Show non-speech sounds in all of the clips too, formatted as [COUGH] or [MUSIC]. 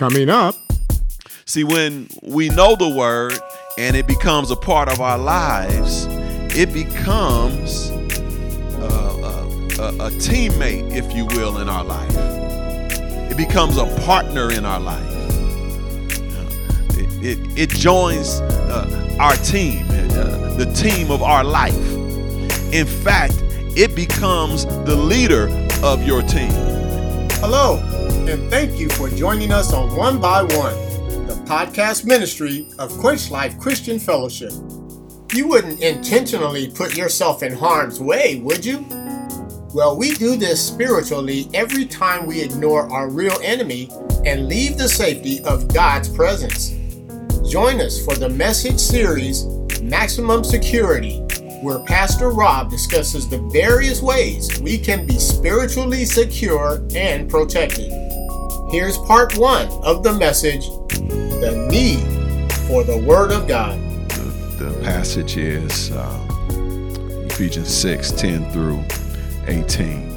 Coming up. See, when we know the word and it becomes a part of our lives, it becomes uh, a, a, a teammate, if you will, in our life. It becomes a partner in our life. It, it, it joins uh, our team, uh, the team of our life. In fact, it becomes the leader of your team. Hello, and thank you for joining us on One by One, the podcast ministry of Quench Life Christian Fellowship. You wouldn't intentionally put yourself in harm's way, would you? Well, we do this spiritually every time we ignore our real enemy and leave the safety of God's presence. Join us for the message series, Maximum Security where Pastor Rob discusses the various ways we can be spiritually secure and protected. Here's part one of the message The Need for the Word of God. The, the passage is uh, Ephesians 6 10 through 18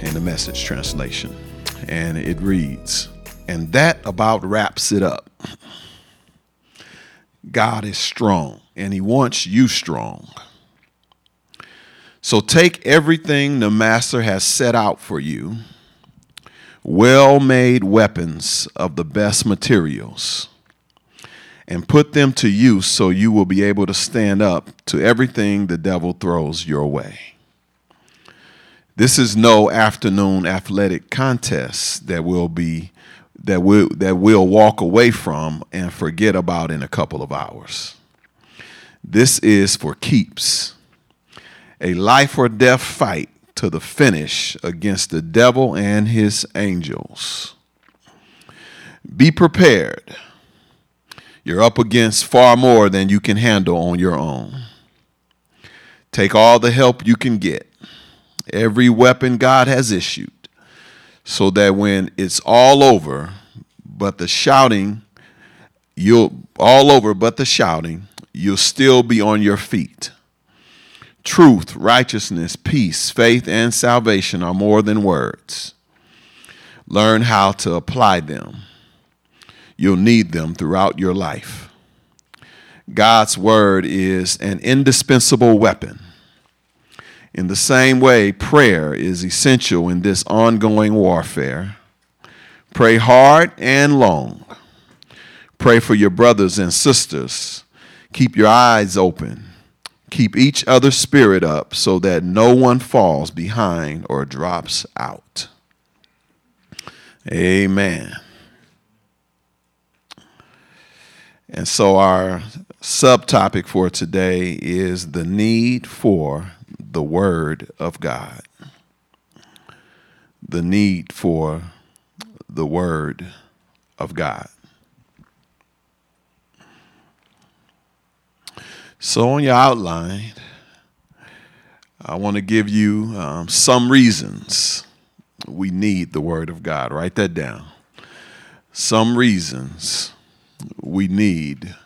in the message translation. And it reads, And that about wraps it up. God is strong and he wants you strong. So take everything the master has set out for you well made weapons of the best materials and put them to use so you will be able to stand up to everything the devil throws your way. This is no afternoon athletic contest that will be that we that we'll walk away from and forget about in a couple of hours. This is for keeps. A life or death fight to the finish against the devil and his angels. Be prepared. You're up against far more than you can handle on your own. Take all the help you can get. Every weapon God has issued so that when it's all over, but the shouting, you'll all over, but the shouting, you'll still be on your feet. Truth, righteousness, peace, faith, and salvation are more than words. Learn how to apply them. You'll need them throughout your life. God's word is an indispensable weapon in the same way, prayer is essential in this ongoing warfare. Pray hard and long. Pray for your brothers and sisters. Keep your eyes open. Keep each other's spirit up so that no one falls behind or drops out. Amen. And so, our subtopic for today is the need for the Word of God. The need for the Word of God. So, on your outline, I want to give you um, some reasons we need the Word of God. Write that down. Some reasons we need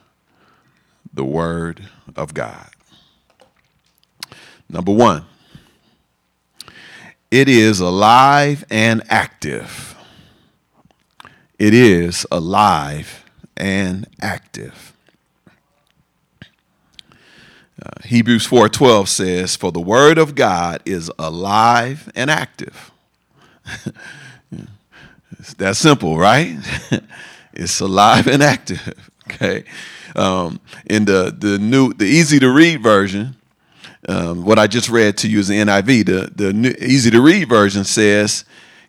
the Word of God. Number one, it is alive and active. It is alive and active. Uh, Hebrews 4:12 says, "For the word of God is alive and active." [LAUGHS] it's that simple, right? [LAUGHS] it's alive and active. [LAUGHS] Okay. Um, in the the new the easy to read version, um, what I just read to you is the NIV. The, the new, easy to read version says,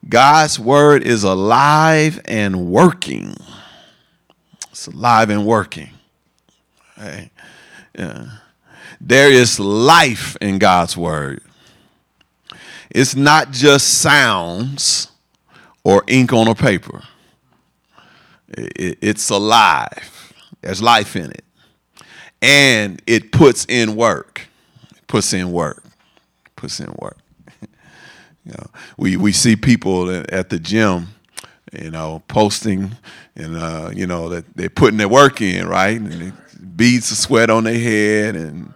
God's word is alive and working. It's alive and working. Right? Yeah. There is life in God's word. It's not just sounds or ink on a paper. It, it's alive. There's life in it. And it puts in work It puts in work. It Puts in work. [LAUGHS] you know, we we see people at the gym, you know, posting, and uh, you know that they're putting their work in, right? And beads of sweat on their head, and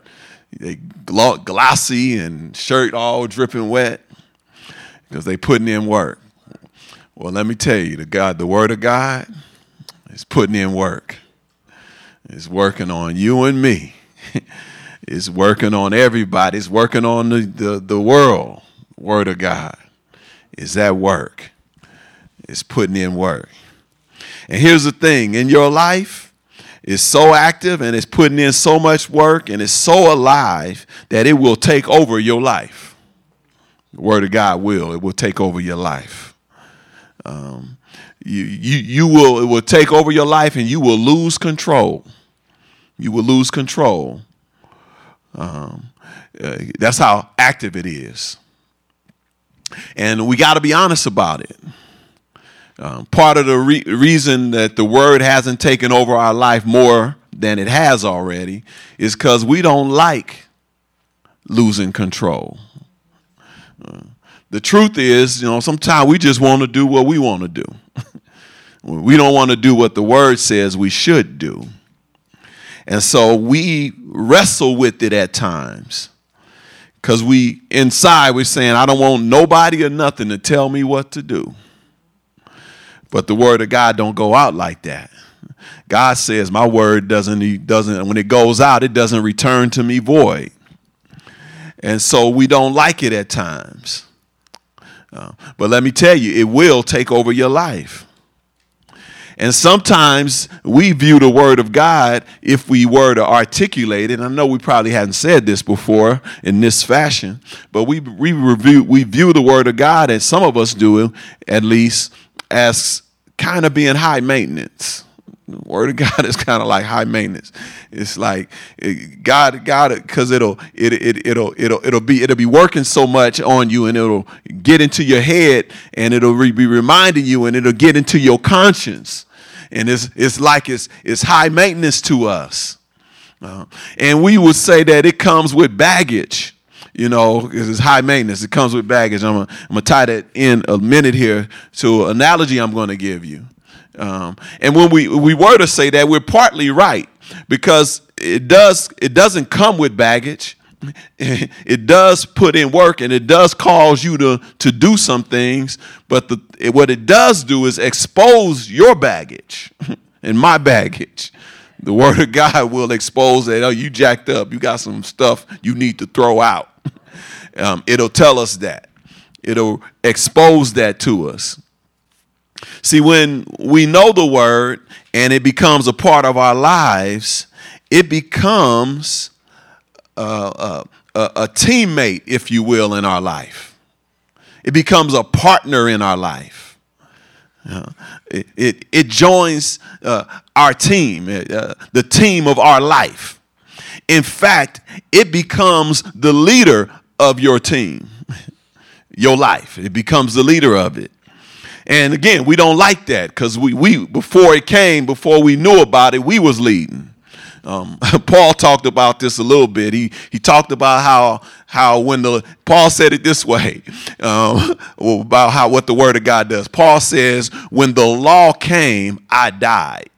they glossy, and shirt all dripping wet because they putting in work. Well, let me tell you, the God, the Word of God is putting in work. It's working on you and me. [LAUGHS] it's working on everybody. It's working on the, the, the world. Word of God is at work. It's putting in work. And here's the thing in your life, it's so active and it's putting in so much work and it's so alive that it will take over your life. The Word of God will. It will take over your life. Um, you, you, you will, it will take over your life and you will lose control. You will lose control. Um, uh, that's how active it is. And we got to be honest about it. Um, part of the re- reason that the word hasn't taken over our life more than it has already is because we don't like losing control. Uh, the truth is, you know, sometimes we just want to do what we want to do. [LAUGHS] we don't want to do what the word says we should do. And so we wrestle with it at times. Because we inside we're saying, I don't want nobody or nothing to tell me what to do. But the word of God don't go out like that. God says my word doesn't doesn't when it goes out, it doesn't return to me void. And so we don't like it at times. Uh, but let me tell you, it will take over your life. And sometimes we view the word of God, if we were to articulate it, I know we probably hadn't said this before in this fashion, but we, we, review, we view the word of God, and some of us do it at least, as kind of being high maintenance. The word of God is kind of like high maintenance. It's like God, God, because it'll it, it it'll it'll it'll be it'll be working so much on you, and it'll get into your head, and it'll re- be reminding you, and it'll get into your conscience, and it's it's like it's it's high maintenance to us, uh, and we would say that it comes with baggage you know, it's high maintenance. It comes with baggage. I'm gonna, tie that in a minute here to an analogy I'm going to give you. Um, and when we we were to say that, we're partly right because it does it doesn't come with baggage. [LAUGHS] It does put in work and it does cause you to to do some things, but the, what it does do is expose your baggage [LAUGHS] and my baggage. The word of God will expose that. Oh, you jacked up. You got some stuff you need to throw out. Um, it'll tell us that. It'll expose that to us. See, when we know the word and it becomes a part of our lives, it becomes a, a, a teammate, if you will, in our life. It becomes a partner in our life. Uh, it, it, it, joins uh, our team, uh, the team of our life. In fact, it becomes the leader of your team, [LAUGHS] your life. It becomes the leader of it. And again, we don't like that because we, we before it came, before we knew about it, we was leading. Um, [LAUGHS] Paul talked about this a little bit. He he talked about how how when the Paul said it this way [LAUGHS] um, about how what the Word of God does. Paul says, "When the law came, I died."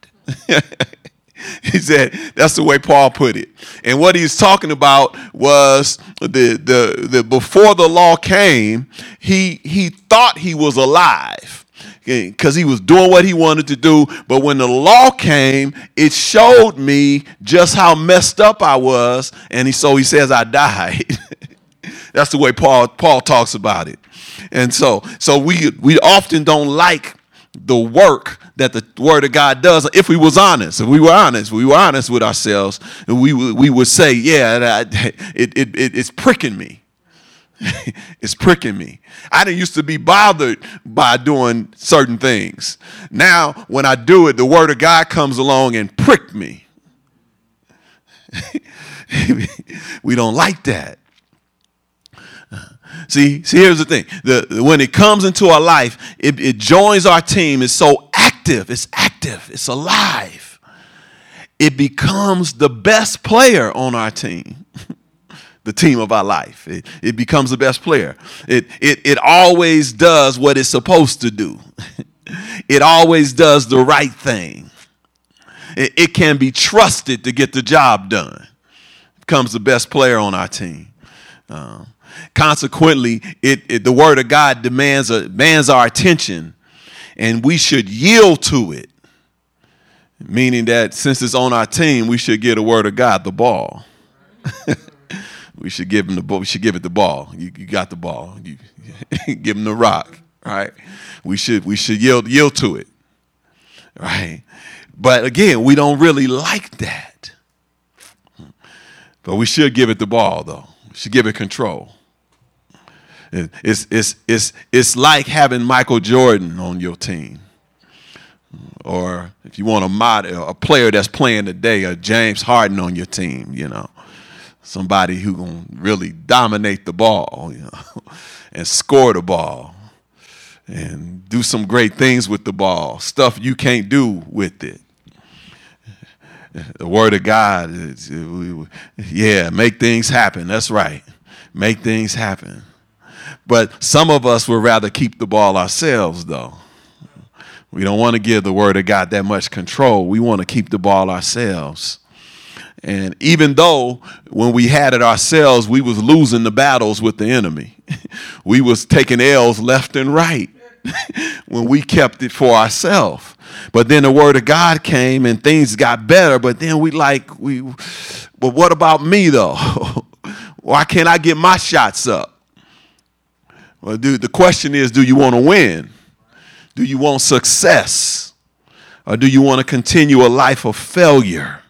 [LAUGHS] he said that's the way Paul put it. And what he's talking about was the the the before the law came, he he thought he was alive because he was doing what he wanted to do. But when the law came, it showed me just how messed up I was, and he so he says I died. [LAUGHS] that's the way Paul Paul talks about it. And so so we we often don't like the work that the word of God does if we was honest. If we were honest, we were honest with ourselves, and we we would say, yeah, [LAUGHS] it, it, it it's pricking me. [LAUGHS] it's pricking me. I didn't used to be bothered by doing certain things. Now, when I do it, the word of God comes along and prick me. [LAUGHS] we don't like that. See, see, here's the thing. The, when it comes into our life, it, it joins our team. It's so active. It's active. It's alive. It becomes the best player on our team. [LAUGHS] the team of our life. It, it becomes the best player. It, it, it always does what it's supposed to do. [LAUGHS] it always does the right thing. It, it can be trusted to get the job done. It becomes the best player on our team. Um, consequently, it, it, the word of God demands, a, demands our attention and we should yield to it. Meaning that since it's on our team, we should get the word of God the ball. [LAUGHS] we should give him the ball. We should give it the ball. You, you got the ball. You, [LAUGHS] give him the rock. Right? We should we should yield yield to it. Right? But again, we don't really like that. But we should give it the ball, though. We should give it control. It's, it's, it's, it's like having Michael Jordan on your team. Or if you want a mod, a player that's playing today, a James Harden on your team, you know, somebody who can really dominate the ball, you know, [LAUGHS] and score the ball, and do some great things with the ball, stuff you can't do with it. The word of God, yeah, make things happen. That's right, make things happen. But some of us would rather keep the ball ourselves, though. We don't want to give the word of God that much control. We want to keep the ball ourselves. And even though when we had it ourselves, we was losing the battles with the enemy. [LAUGHS] we was taking L's left and right [LAUGHS] when we kept it for ourselves. But then the word of God came and things got better. But then we like we but what about me though? [LAUGHS] Why can't I get my shots up? Well, dude, the question is do you want to win? Do you want success? Or do you want to continue a life of failure,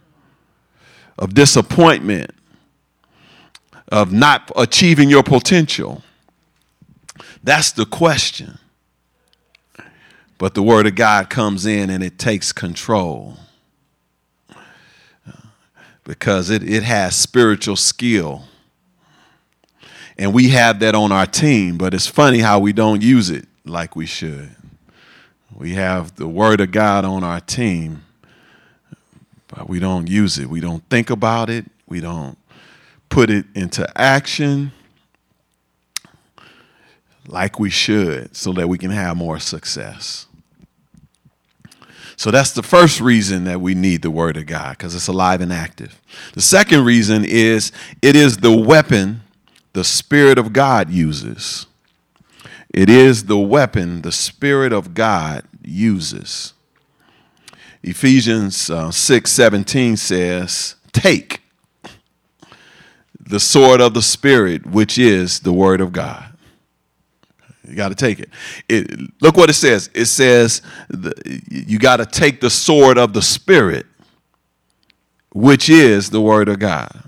of disappointment, of not achieving your potential? That's the question. But the Word of God comes in and it takes control because it, it has spiritual skill and we have that on our team, but it's funny how we don't use it like we should. We have the Word of God on our team, but we don't use it. We don't think about it. We don't put it into action like we should so that we can have more success. So that's the first reason that we need the Word of God because it's alive and active. The second reason is it is the weapon the Spirit of God uses. It is the weapon the Spirit of God uses. Ephesians uh, 6 17 says, Take the sword of the Spirit, which is the Word of God. You got to take it. it. Look what it says. It says the, you got to take the sword of the Spirit, which is the Word of God.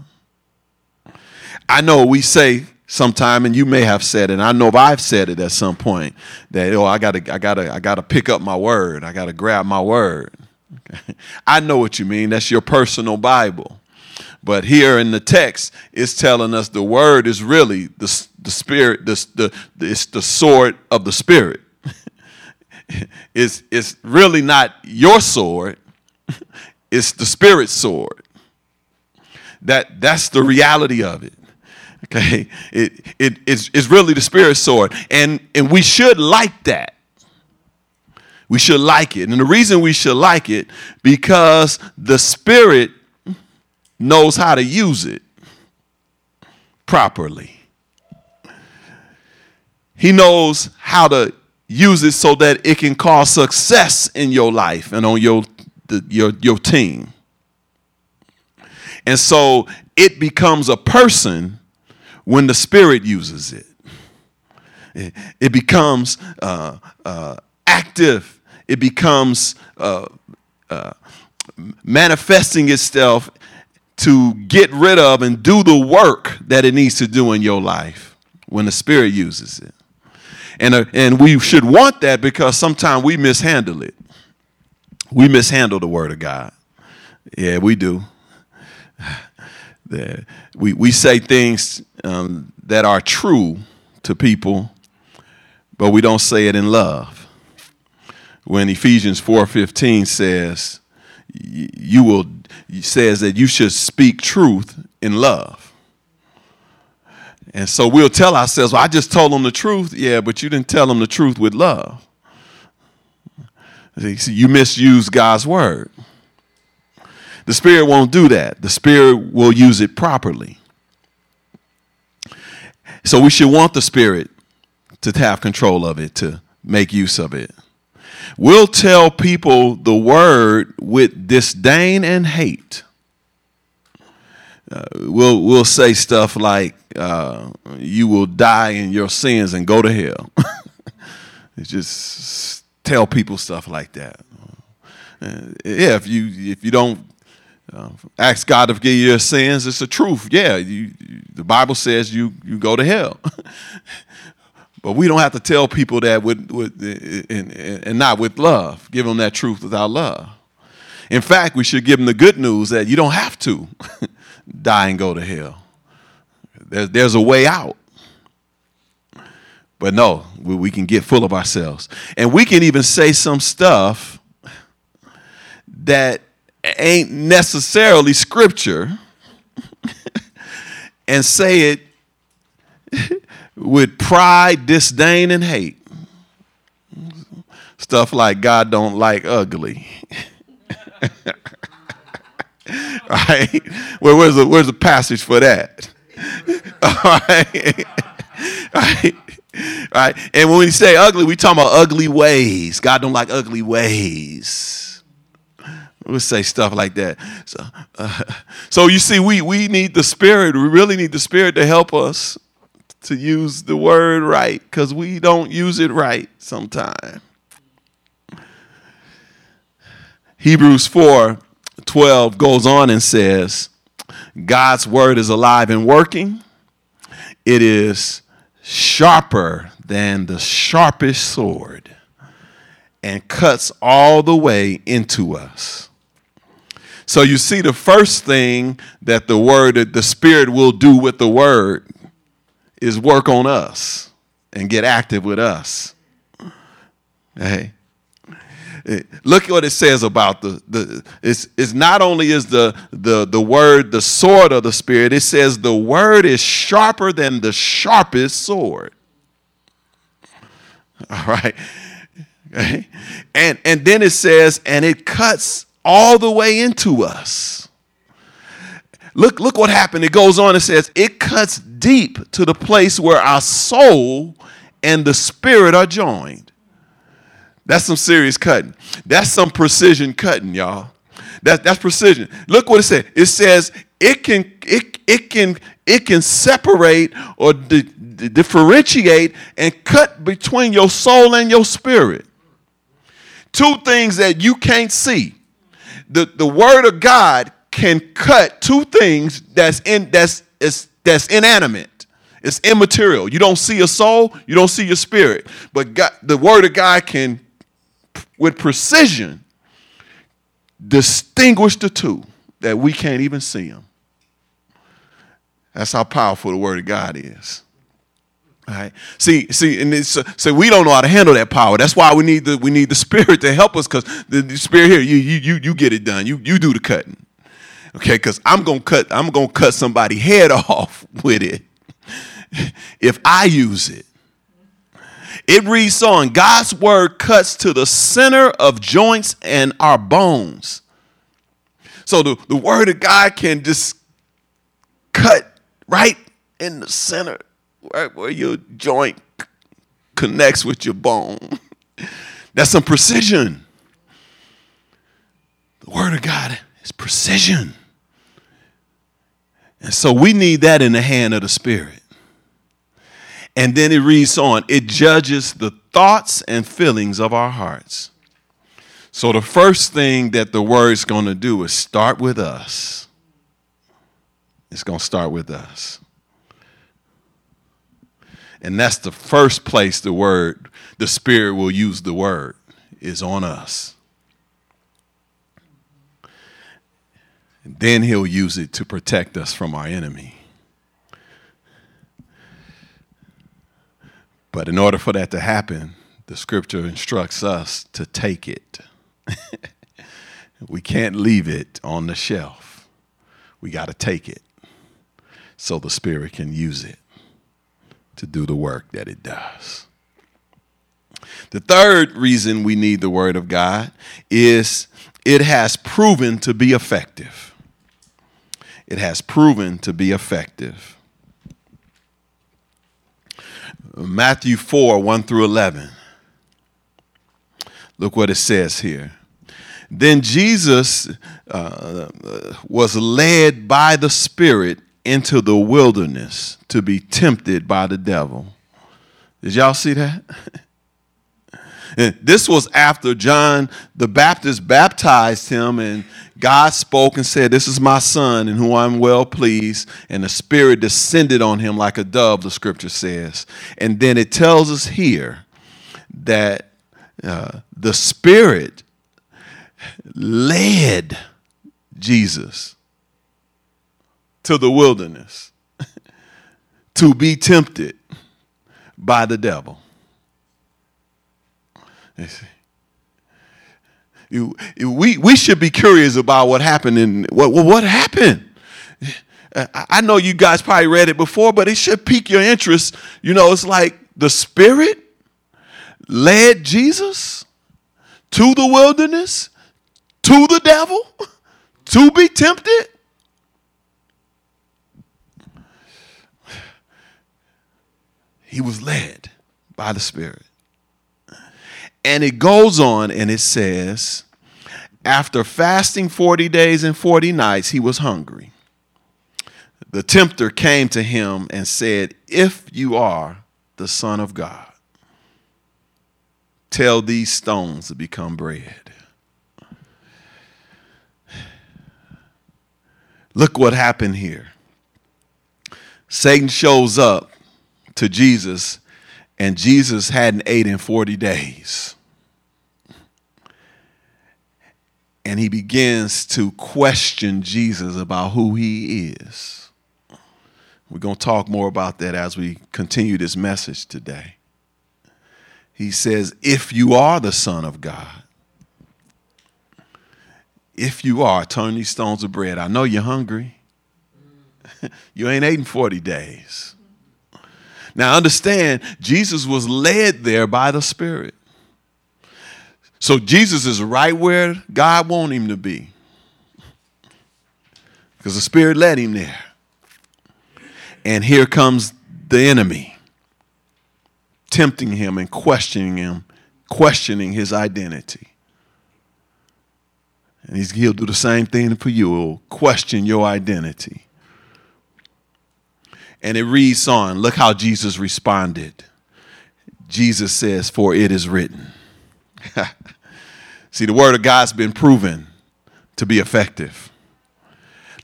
I know we say sometime, and you may have said it. And I know if I've said it at some point that oh, I gotta, I gotta, I gotta pick up my word. I gotta grab my word. Okay. [LAUGHS] I know what you mean. That's your personal Bible. But here in the text, it's telling us the word is really the, the spirit, the, the, it's the sword of the spirit. [LAUGHS] it's, it's really not your sword, [LAUGHS] it's the spirit's sword. That, that's the reality of it. Okay, it, it, it's, it's really the spirit sword. And, and we should like that. We should like it. And the reason we should like it, because the spirit knows how to use it properly. He knows how to use it so that it can cause success in your life and on your, the, your, your team. And so it becomes a person when the Spirit uses it. It, becomes uh, uh, active, it becomes uh, uh, manifesting itself to get rid of and do the work that it needs to do in your life when the Spirit uses it. And, uh, and we should want that because sometimes we mishandle it. We mishandle the Word of God. Yeah, we do we, we say things um, that are true to people, but we don't say it in love. When Ephesians 4:15 says, you will says that you should speak truth in love. And so we'll tell ourselves, well, I just told them the truth. Yeah, but you didn't tell them the truth with love. You misuse God's word. The Spirit won't do that. The Spirit will use it properly. So we should want the Spirit to have control of it, to make use of it. We'll tell people the word with disdain and hate. Uh, we'll we'll say stuff like uh, "You will die in your sins and go to hell." [LAUGHS] just tell people stuff like that. Uh, yeah, if you if you don't uh, ask God to forgive your sins, it's the truth. Yeah, you, the Bible says you you go to hell. [LAUGHS] but we don't have to tell people that with, with and, and not with love. Give them that truth without love. In fact, we should give them the good news that you don't have to [LAUGHS] die and go to hell. There's, there's a way out. But no, we, we can get full of ourselves. And we can even say some stuff that ain't necessarily scripture [LAUGHS] and say it with pride, disdain, and hate. Stuff like God don't like ugly. [LAUGHS] right? Well, where's the where's the passage for that? All [LAUGHS] right. All right. All right. And when we say ugly, we talk about ugly ways. God don't like ugly ways. We'll say stuff like that. So, uh, [LAUGHS] so you see, we we need the Spirit. We really need the Spirit to help us to use the word right, because we don't use it right sometimes. Hebrews 4 12 goes on and says, God's word is alive and working. It is sharper than the sharpest sword and cuts all the way into us. So you see, the first thing that the word, the Spirit will do with the word is work on us and get active with us. Hey. Look at what it says about the, the it's, it's not only is the, the, the word the sword of the spirit, it says the word is sharper than the sharpest sword. All right. Okay. [LAUGHS] And and then it says, and it cuts all the way into us. Look, look what happened. It goes on, it says, it cuts deep to the place where our soul and the spirit are joined. That's some serious cutting. That's some precision cutting, y'all. That, that's precision. Look what it said. It says it can it, it can it can separate or di- differentiate and cut between your soul and your spirit. Two things that you can't see. The, the word of God can cut two things that's in that's is that's inanimate. It's immaterial. You don't see a soul, you don't see your spirit. But God, the word of God can with precision distinguish the two that we can't even see them. That's how powerful the word of God is. Right. See, see, and it's, uh, so we don't know how to handle that power. That's why we need the we need the [LAUGHS] spirit to help us, because the, the, spirit here, you you you you get it done. You you do the cutting. Okay, because I'm gonna cut, I'm gonna cut somebody [LAUGHS] head off with it [LAUGHS] if I use it. It reads on God's word cuts to the center of joints and our bones. So the, the word of God can just cut right in the center, right where your joint connects with your bone. That's some precision. The word of God is precision. And so we need that in the hand of the Spirit. And then it reads on it judges the thoughts and feelings of our hearts. So the first thing that the word's going to do is start with us. It's going to start with us. And that's the first place the word, the Spirit will use the word, is on us. And then he'll use it to protect us from our enemy. But in order for that to happen, the scripture instructs us to take it. [LAUGHS] we can't leave it on the shelf. We got to take it so the Spirit can use it to do the work that it does. The third reason we need the Word of God is it has proven to be effective. It has proven to be effective. Matthew 4 1 through 11. Look what it says here. Then Jesus uh, was led by the Spirit into the wilderness to be tempted by the devil. Did y'all see that? [LAUGHS] This was after John the Baptist baptized him, and God spoke and said, This is my son in whom I'm well pleased. And the Spirit descended on him like a dove, the scripture says. And then it tells us here that uh, the Spirit led Jesus to the wilderness [LAUGHS] to be tempted by the devil. You, we, we should be curious about what happened and what, what happened. Uh, I know you guys probably read it before, but it should pique your interest. You know, it's like the Spirit led Jesus to the wilderness, to the devil, [LAUGHS] to be tempted. He was led by the Spirit. And it goes on and it says, after fasting 40 days and 40 nights, he was hungry. The tempter came to him and said, If you are the Son of God, tell these stones to become bread. Look what happened here. Satan shows up to Jesus and Jesus hadn't ate in 40 days. And he begins to question Jesus about who he is. We're going to talk more about that as we continue this message today. He says, If you are the Son of God, if you are, turn these stones to bread. I know you're hungry. [LAUGHS] you ain't eating 40 days. Now understand, Jesus was led there by the Spirit. So Jesus is right where God wanted him to be. Because the Spirit led him there. And here comes the enemy, tempting him and questioning him, questioning his identity. And he'll do the same thing for you. He'll question your identity. And it reads on. Look how Jesus responded. Jesus says, For it is written. [LAUGHS] See, the word of God's been proven to be effective.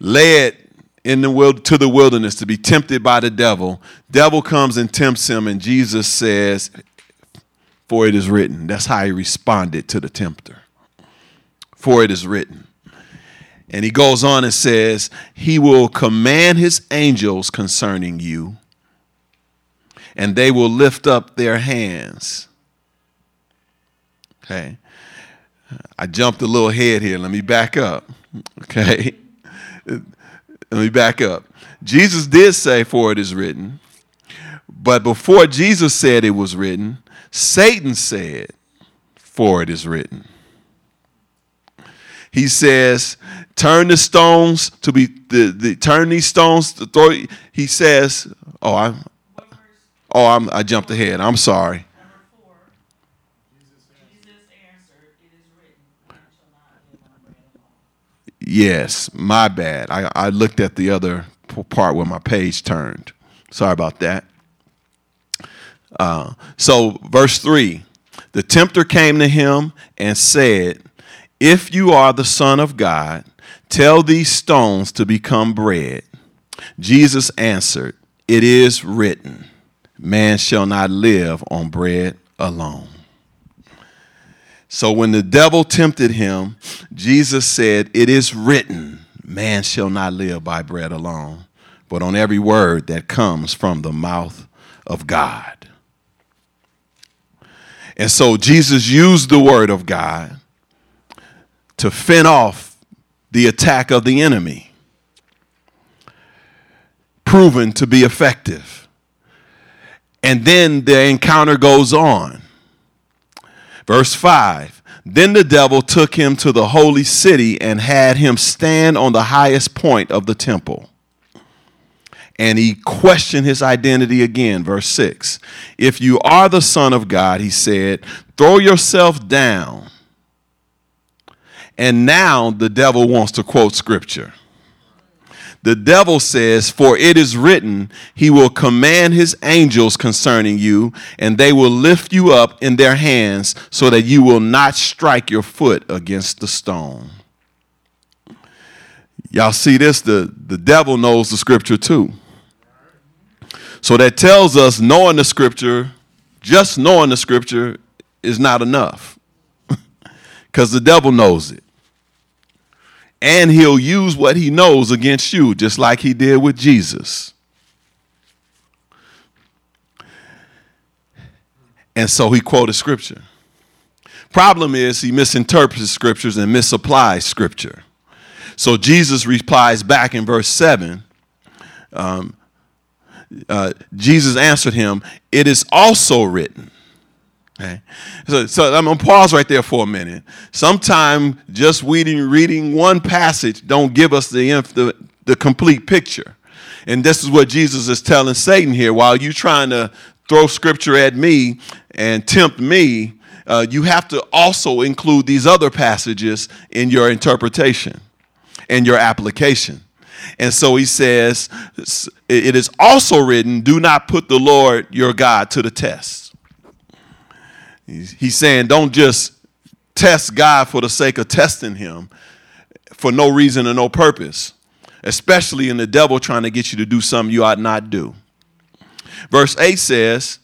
Led in the wild, to the wilderness to be tempted by the devil. Devil comes and tempts him, and Jesus says, For it is written. That's how he responded to the tempter. For it is written. And he goes on and says, He will command his angels concerning you, and they will lift up their hands. Okay. I jumped a little ahead here. Let me back up. [LAUGHS] Okay. Let me back up. Jesus did say, For it is written. But before Jesus said it was written, Satan said, For it is written he says, turn the stones to be the, the turn these stones to throw. He says, oh, I, oh, I'm, I jumped ahead. I'm sorry. Yes, my bad. I, I looked at the other part where my page turned. Sorry about that. Uh, so, verse 3 the tempter came to him and said, if you are the Son of God, tell these stones to become bread. Jesus answered, It is written, Man shall not live on bread alone. So when the devil tempted him, Jesus said, It is written, Man shall not live by bread alone, but on every word that comes from the mouth of God. And so Jesus used the word of God to fend off the attack of the enemy, proven to be effective. And then the encounter goes on. Verse 5 Then the devil took him to the holy city and had him stand on the highest point of the temple and he questioned his identity again. Verse 6 If you are the Son of God, he said, throw yourself down. And now the devil wants to quote scripture. The devil says, For it is written, He will command His angels concerning you, and they will lift you up in their hands, so that you will not strike your foot against the stone. Y'all see this? The, the devil knows the scripture too. So that tells us knowing the scripture, just knowing the scripture, is not enough. [LAUGHS] Because the devil knows it. And he'll use what he knows against you, just like he did with Jesus. And so he quoted scripture. Problem is, he misinterprets scriptures and misapplies scripture. So Jesus replies back in verse 7. Um, uh, Jesus answered him, It is also written. Okay. So, so I'm gonna pause right there for a minute. Sometimes just reading reading one passage don't give us the, the the complete picture, and this is what Jesus is telling Satan here. While you're trying to throw scripture at me and tempt me, uh, you have to also include these other passages in your interpretation and your application. And so he says, It is also written, Do not put the Lord your God to the test. He's saying, Don't just test God for the sake of testing him for no reason or no purpose, especially in the devil trying to get you to do something you ought not do. Verse 8 says,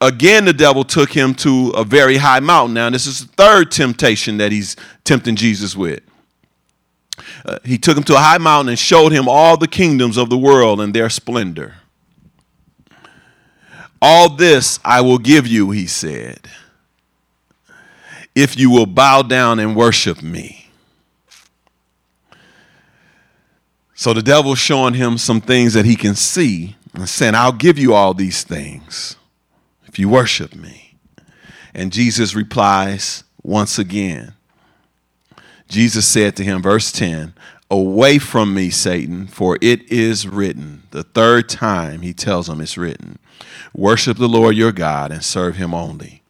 Again, the devil took him to a very high mountain. Now, this is the third temptation that he's tempting Jesus with. Uh, he took him to a high mountain and showed him all the kingdoms of the world and their splendor. All this I will give you, he said, if you will bow down and worship me. So the devil's showing him some things that he can see and saying, I'll give you all these things if you worship me. And Jesus replies once again, Jesus said to him, verse 10, Away from me, Satan, for it is written. The third time he tells him it's written. Worship the Lord your God and serve him only.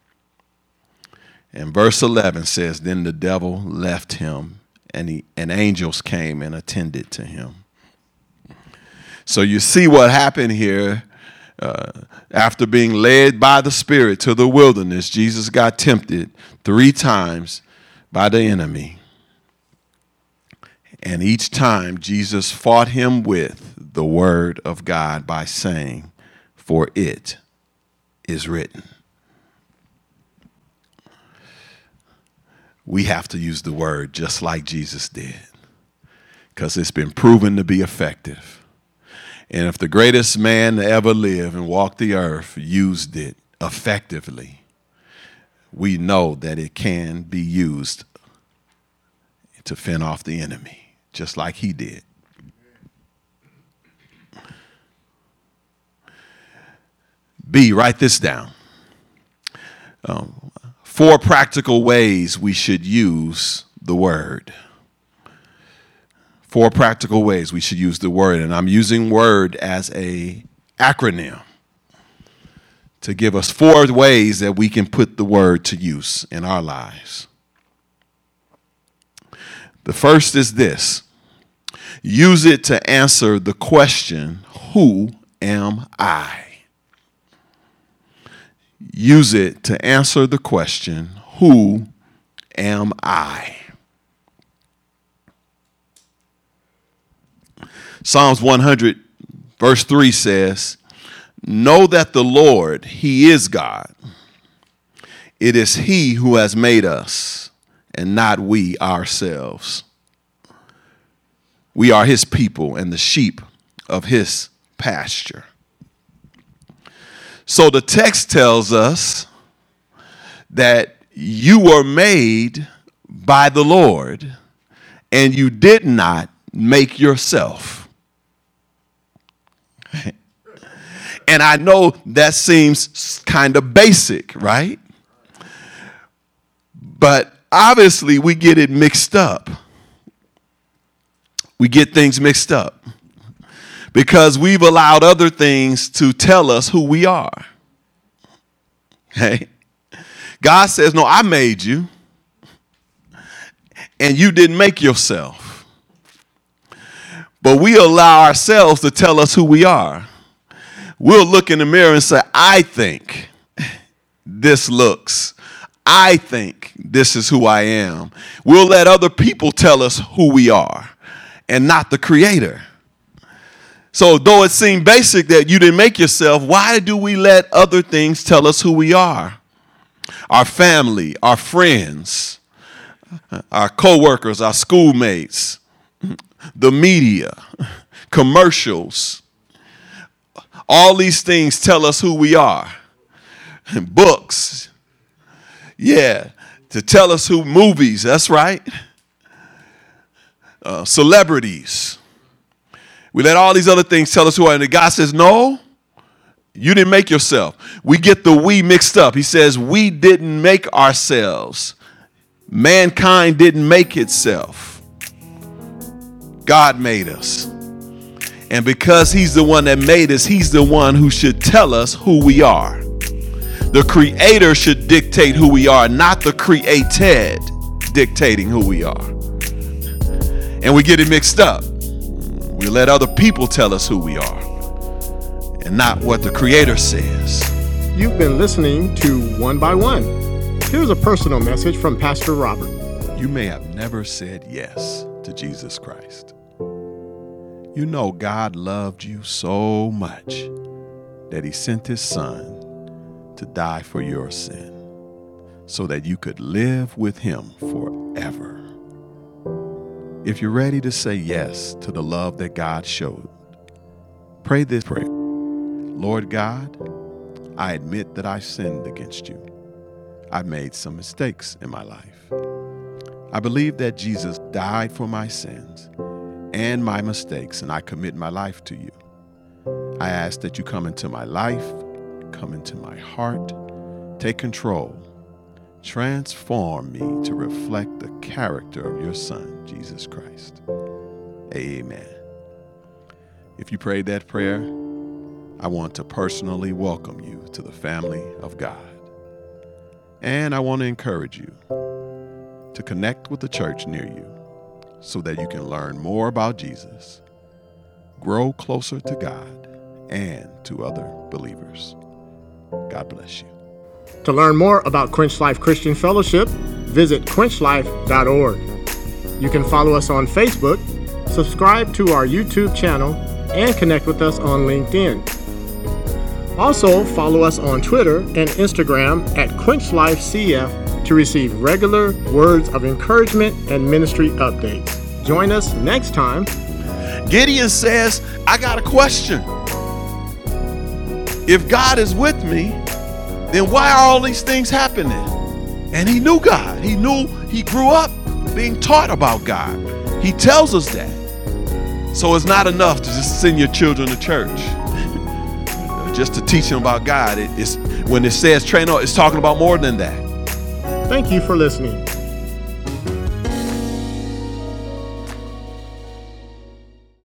And verse 11 says, Then the devil left him, and, he, and angels came and attended to him. So you see what happened here. Uh, after being led by the Spirit to the wilderness, Jesus got tempted three times by the enemy. And each time Jesus fought him with the word of God by saying, For it is written. We have to use the word just like Jesus did because it's been proven to be effective. And if the greatest man to ever live and walk the earth used it effectively, we know that it can be used to fend off the enemy just like he did. B, write this down. Um, four practical ways we should use the word. Four practical ways we should use the word, and I'm using word as a acronym to give us four ways that we can put the word to use in our lives. The first is this use it to answer the question, Who am I? Use it to answer the question, Who am I? Psalms 100, verse 3 says, Know that the Lord, He is God. It is He who has made us and not we ourselves. We are his people and the sheep of his pasture. So the text tells us that you were made by the Lord and you did not make yourself. [LAUGHS] and I know that seems kind of basic, right? But obviously we get it mixed up. We get things mixed up. Because we've allowed other things to tell us who we are. Hey, God says, No, I made you, and you didn't make yourself. But we allow ourselves to tell us who we are. We'll look in the mirror and say, I think this looks. I think this is who I am. We'll let other people tell us who we are and not the Creator. So, though it seemed basic that you didn't make yourself, why do we let other things tell us who we are? Our family, our friends, our coworkers, our schoolmates, the media, commercials. All these things tell us who we are. Books, yeah, to tell us who movies, that's right. Uh, celebrities we let all these other things tell us who are. And God says, No, you didn't make yourself. We get the we mixed up. He says, We didn't make ourselves. Mankind didn't make itself. God made us. And because He's the one that made us, He's the one who should tell us who we are. The Creator should dictate who we are, not the created dictating who we are. And we get it mixed up. We let other people tell us who we are and not what the Creator says. You've been listening to One by One. Here's a personal message from Pastor Robert. You may have never said yes to Jesus Christ. You know, God loved you so much that He sent His Son to die for your sin so that you could live with Him forever. If you're ready to say yes to the love that God showed, pray this prayer Lord God, I admit that I sinned against you. I made some mistakes in my life. I believe that Jesus died for my sins and my mistakes, and I commit my life to you. I ask that you come into my life, come into my heart, take control Transform me to reflect the character of your Son, Jesus Christ. Amen. If you prayed that prayer, I want to personally welcome you to the family of God. And I want to encourage you to connect with the church near you so that you can learn more about Jesus, grow closer to God, and to other believers. God bless you. To learn more about Quench Life Christian Fellowship, visit quenchlife.org. You can follow us on Facebook, subscribe to our YouTube channel, and connect with us on LinkedIn. Also, follow us on Twitter and Instagram at QuenchLifeCF to receive regular words of encouragement and ministry updates. Join us next time. Gideon says, I got a question. If God is with me, then why are all these things happening? And he knew God. He knew he grew up being taught about God. He tells us that. So it's not enough to just send your children to church. [LAUGHS] just to teach them about God. It, it's when it says train up, it's talking about more than that. Thank you for listening.